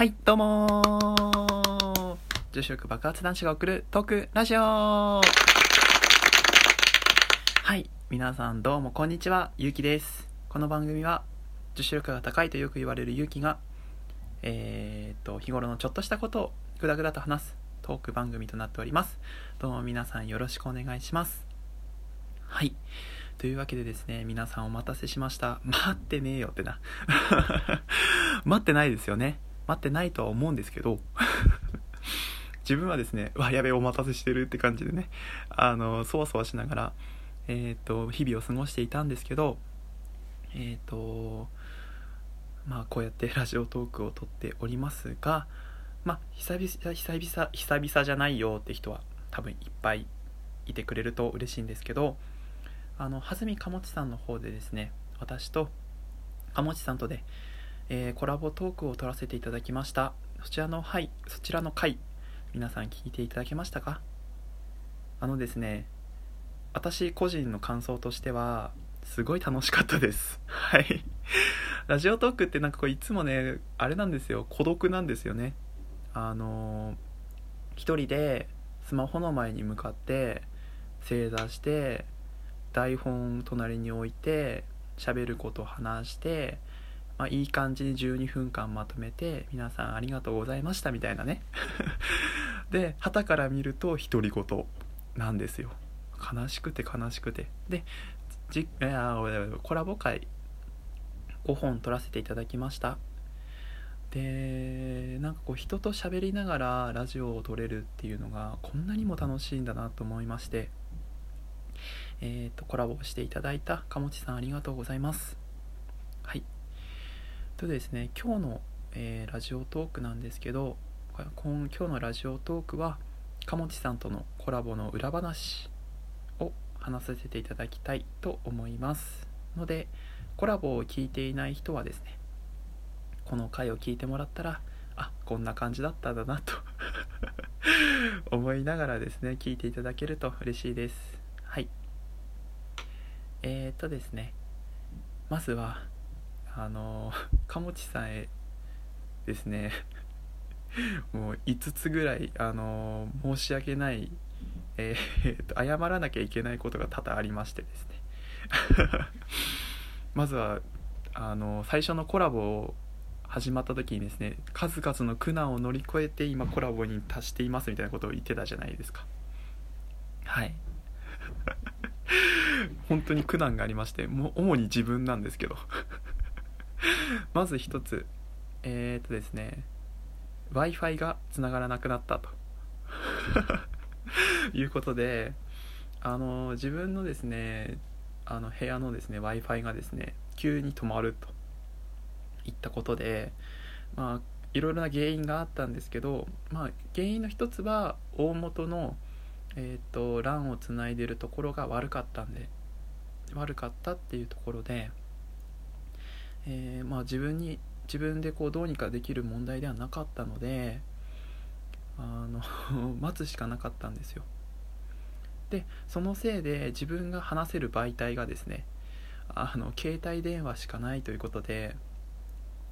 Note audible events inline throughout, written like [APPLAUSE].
はい、どうも女子力爆発男子が送るトークラジオはい、皆さんどうもこんにちは、ゆうきです。この番組は女子力が高いとよく言われるゆうきが、えー、と、日頃のちょっとしたことをぐだぐだと話すトーク番組となっております。どうも皆さんよろしくお願いします。はい。というわけでですね、皆さんお待たせしました。待ってねえよってな。[LAUGHS] 待ってないですよね。待ってないとは思うんですけど、[LAUGHS] 自分はですね、わ、やべ、お待たせしてるって感じでね、あの、そわそわしながら、えっ、と、日々を過ごしていたんですけど、えっ、と、まあ、こうやってラジオトークを撮っておりますが、まあ、久々、久々、久々じゃないよって人は多分いっぱいいてくれると嬉しいんですけど、あの、はずみかもちさんの方でですね、私とかもちさんとで、えーコラボトークを撮らせていただきました。そちらの、はい、そちらの回、皆さん聞いていただけましたか？あのですね、私個人の感想としては、すごい楽しかったです。[LAUGHS] はい。ラジオトークってなんかこういつもね、あれなんですよ、孤独なんですよね。あのー一人でスマホの前に向かって正座して台本隣に置いて喋ること話して、まあ、いい感じに12分間まとめて皆さんありがとうございましたみたいなね。[LAUGHS] で旗から見ると独り言なんですよ。悲しくて悲しくて。でじいやコラボ会5本撮らせていただきました。でなんかこう人と喋りながらラジオを撮れるっていうのがこんなにも楽しいんだなと思いまして。えー、とコラボしていただいたかもちさんありがとうございます。はい。とですね今日の、えーラジオトークなんですけど今今日のラジオトークはかもちさんとのコラボの裏話を話させていただきたいと思います。のでコラボを聞いていない人はですねこの回を聞いてもらったらあこんな感じだったんだなと [LAUGHS] 思いながらですね聞いていただけると嬉しいです。はい。えー、っとですねまずはあのかもちさんへですね。[LAUGHS] もう5つぐらいあの申し訳ないえーっと謝らなきゃいけないことが多々ありましてですね。[LAUGHS] まずはあの最初のコラボを始まった時にですね数々の苦難を乗り越えて今コラボに達していますみたいなことを言ってたじゃないですか。はい。[LAUGHS] 本当に苦難がありましてもう主に自分なんですけど。[LAUGHS] まず一つ。えー、っとですね。w i f i がつながらなくなったと。[LAUGHS] いうことであの自分のですねあの部屋のですね w i f i がですね急に止まると。いったことでまあいろいろな原因があったんですけど、まあ、原因の一つは大元の、えー、と LAN をつないでるところが悪かったんで悪かったっていうところで、えーまあ、自分に自分でこうどうにかできる問題ではなかったのであの [LAUGHS] 待つしかなかったんですよ。でそのせいで自分が話せる媒体がですねあの携帯電話しかないということで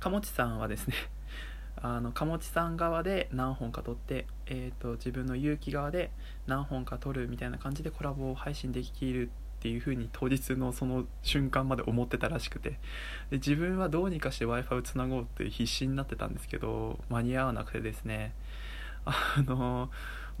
かもちさんはですね [LAUGHS] あのかもちさん側で何本か撮って、えー、と自分の勇気側で何本か撮るみたいな感じでコラボを配信できるっていう風に当日のその瞬間まで思ってたらしくて。で自分はどうにかして w i f i をつなごうって必死になってたんですけど間に合わなくてですね。あの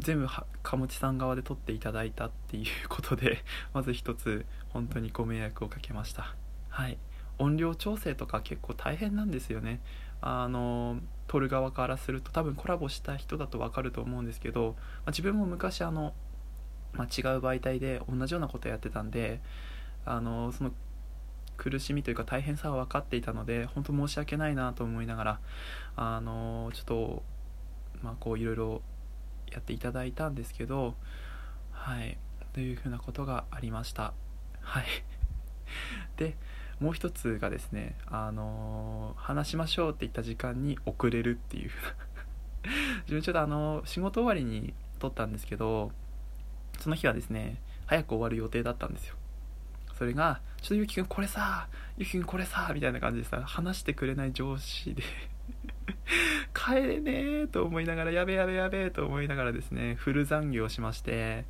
全部はかもちさん側で撮っていただいたっていうことでまず一つ本当にご迷惑をかけました。はい。音量調整とか結構大変なんですよね。あの撮る側からすると多分コラボした人だと分かると思うんですけど、まあ自分も昔あの、まあ、違う媒体で同じようなことやってたんであのその苦しみというか大変さは分かっていたので本当申し訳ないなと思いながらあのちょっとまあこういろいろやっていただいたんですけどはいというふうなことがありました。はい。[LAUGHS] でもう一つがですねあの話しましょうって言った時間に遅れるっていう。[LAUGHS] 自分ちょっとあの仕事終わりに撮ったんですけどその日はですね早く終わる予定だったんですよ。それが「ちょっとゆきくんこれさゆきくんこれさ」みたいな感じでさ話してくれない上司で [LAUGHS] 帰れねえと思いながらやべやべやべと思いながらですねフル残業しまして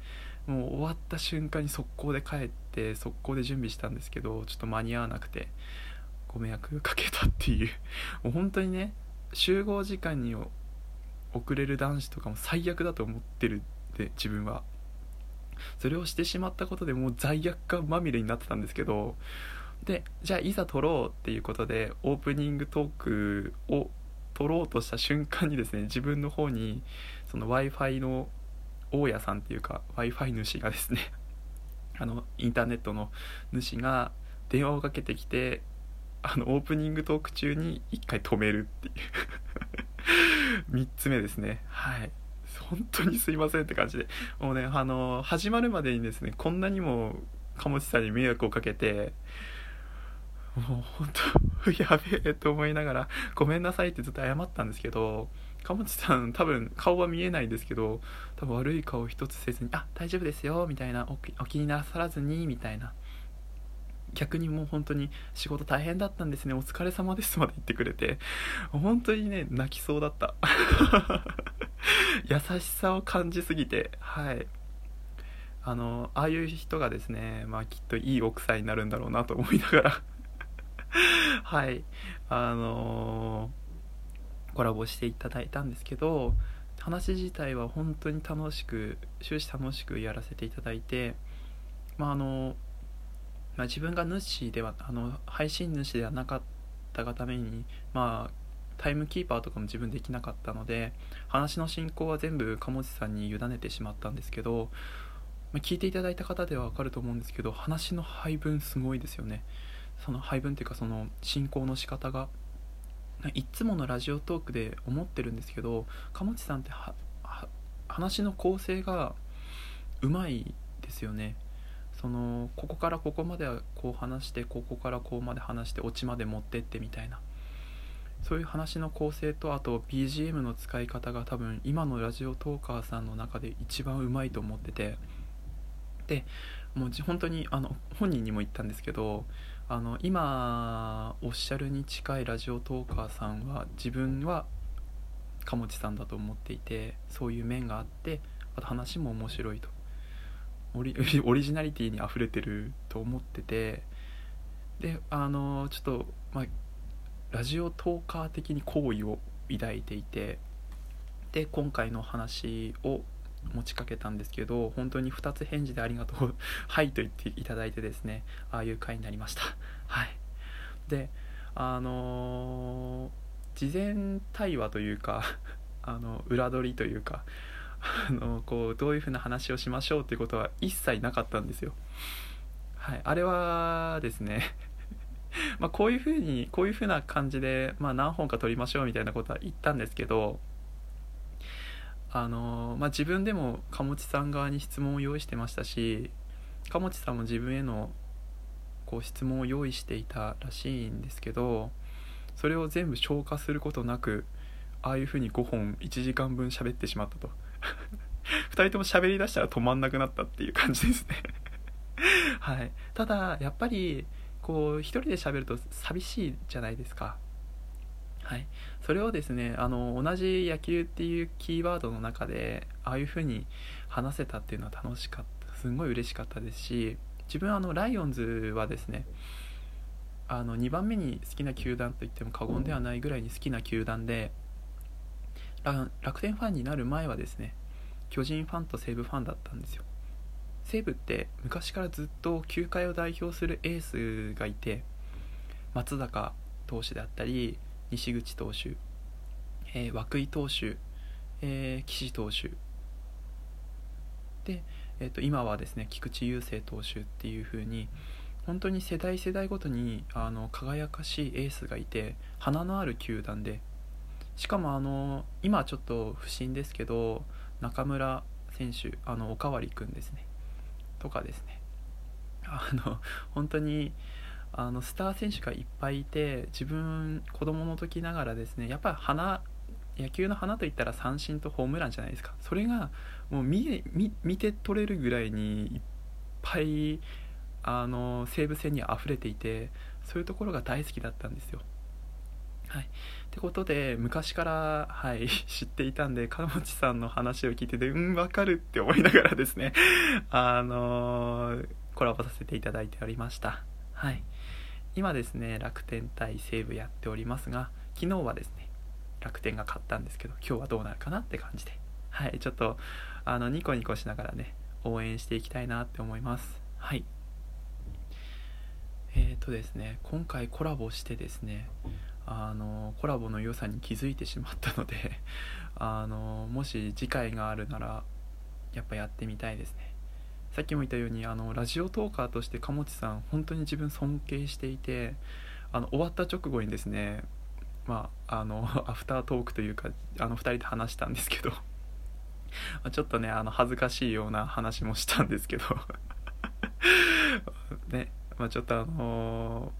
もう終わった瞬間に速攻で帰って速攻で準備したんですけどちょっと間に合わなくてご迷惑かけたっていう。[LAUGHS] もう本当にね集合時間に遅れる男子とかも最悪だと思ってるで自分は。それをしてしまったことでもう罪悪感まみれになってたんですけどでじゃあいざ撮ろうっていうことでオープニングトークを撮ろうとした瞬間にですね自分の方にその w i f i の大家さんっていうか w i f i 主がですね [LAUGHS] あのインターネットの主が電話をかけてきてあのオープニングトーク中に1回止めるっていう。[LAUGHS] 3つ目ですね。はい。本当にすいませんって感じで。もうねあの始まるまでにですねこんなにも鴨地さんに迷惑をかけてもう本当やべえと思いながらごめんなさいってずっと謝ったんですけど鴨地さん多分顔は見えないですけど多分悪い顔一つせずに「あ大丈夫ですよ」みたいなお「お気になさらずに」みたいな。逆にもう本当に仕事大変だったんですね。お疲れ様ですまで言ってくれて。本当にね泣きそうだった。[LAUGHS] 優しさを感じすぎて。はい。あのああいう人がですねまあきっといい奥さんになるんだろうなと思いながら。はい。あのー、コラボしていただいたんですけど話自体は本当に楽しく終始楽しくやらせていただいてまああのまあ、自分が主ではあの配信主ではなかったがためにまあタイムキーパーとかも自分できなかったので話の進行は全部鴨地さんに委ねてしまったんですけど、まあ、聞いていただいた方では分かると思うんですけど話の配分すごいですよね。その配分っていうかその進行の仕方がいつものラジオトークで思ってるんですけど鴨地さんって話の構成がうまいですよね。そのここからここまではこう話してここからこうまで話してオチまで持ってってみたいな。そういう話の構成とあと BGM の使い方が多分今のラジオトーカーさんの中で一番うまいと思ってて。でもう本当にあの本人にも言ったんですけどあの今おっしゃるに近いラジオトーカーさんは自分は鴨地さんだと思っていてそういう面があってあと話も面白いと。オリ [LAUGHS] オリジナリティに溢れてると思っててであのちょっと、まあ、ラジオトーカー的に好意を抱いていてで今回の話を持ちかけたんですけど本当に2つ返事でありがとう [LAUGHS] はいと言っていただいてですねああいう回になりました。はい。であのー、事前対話というか [LAUGHS] あの裏取りというかあのこうどういうふうな話をしましょうということは一切なかったんですよ。はい。あれはですね [LAUGHS] まこういうふうにこういうふうな感じで、まあ、何本か撮りましょうみたいなことは言ったんですけどあのまあ、自分でも鴨地さん側に質問を用意してましたし鴨地さんも自分へのこう質問を用意していたらしいんですけどそれを全部消化することなくああいうふうに5本1時間分喋ってしまったと。[LAUGHS] 2人とも喋りだしたら止まんなくなったっていう感じですね。[LAUGHS] はい。ただやっぱりこう一人で喋ると寂しいじゃないですか。はい。それをですねあの同じ野球っていうキーワードの中でああいう風に話せたっていうのは楽しかった。すんごい嬉しかったですし自分あのライオンズはですねあの2番目に好きな球団といっても過言ではないぐらいに好きな球団で楽天ファンになる前はですね巨人ファンと西武ファンだったんですよ。西武って昔からずっと球界を代表するエースがいて松坂投手であったり西口投手、えー、涌井投手、えー、岸投手。で、えー、と今はですね菊池雄星投手っていう風に本当に世代世代ごとにあの輝かしいエースがいて花のある球団でしかもあの今ちょっと不審ですけど中村選手あのおかわりくんですね。とかですね。あの本当にあのスター選手がいっぱいいて自分子供の時ながらですねやっぱり花野球の花といったら三振とホームランじゃないですか。それがもう見見て取れるぐらいにいっぱいあの西武戦に溢れていてそういうところが大好きだったんですよ。はい。ってことで昔からはい [LAUGHS] 知っていたんで金持さんの話を聞いててうんわかるって思いながらですね [LAUGHS] あのー、コラボさせていただいておりました。はい。今ですね楽天対西武やっておりますが昨日はですね楽天が勝ったんですけど今日はどうなるかなって感じで。はいちょっとあのニコニコしながらね応援していきたいなって思います。はい。えっ、ー、とですね今回コラボしてですねあのコラボの良さに気づいてしまったので [LAUGHS] あのもし次回があるならやっぱやってみたいですね。さっきも言ったようにあのラジオトーカーとして鴨地さん本当に自分尊敬していてあの終わった直後にですねまああの [LAUGHS] アフタートークというかあの2人で話したんですけど [LAUGHS] ちょっとねあの恥ずかしいような話もしたんですけどねまあ、ちょっとあのー、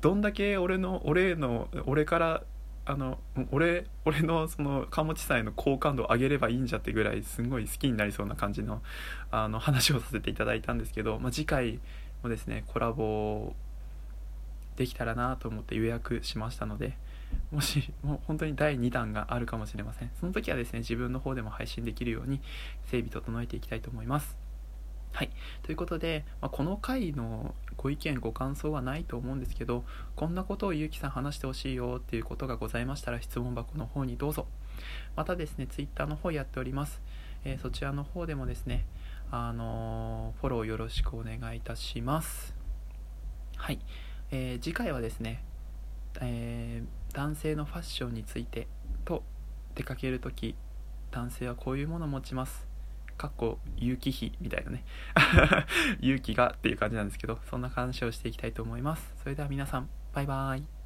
どんだけ俺の俺の俺からあの俺俺のその貨物祭の好感度を上げればいいんじゃってぐらいすごい好きになりそうな感じのあの話をさせていただいたんですけど、まあ、次回もですねコラボできたらなと思って予約しましたのでもしもう本当に第2弾があるかもしれません。その時はですね自分の方でも配信できるように整備整えていきたいと思います。はい。ということで、まあ、この回のご意見、ご感想はないと思うんですけど、こんなことをゆうきさん話してほしいよっていうことがございましたら、質問箱の方にどうぞ。またですね、Twitter の方やっております。えー、そちらの方でもですね、あのー、フォローよろしくお願いいたします。はい。えー、次回はですね、え男性のファッションについてと出かけるとき、男性はこういうものを持ちます。かっこ有機比みたいなね。[LAUGHS] 勇気がっていう感じなんですけどそんな話をしていきたいと思います。それでは皆さんバイバーイ。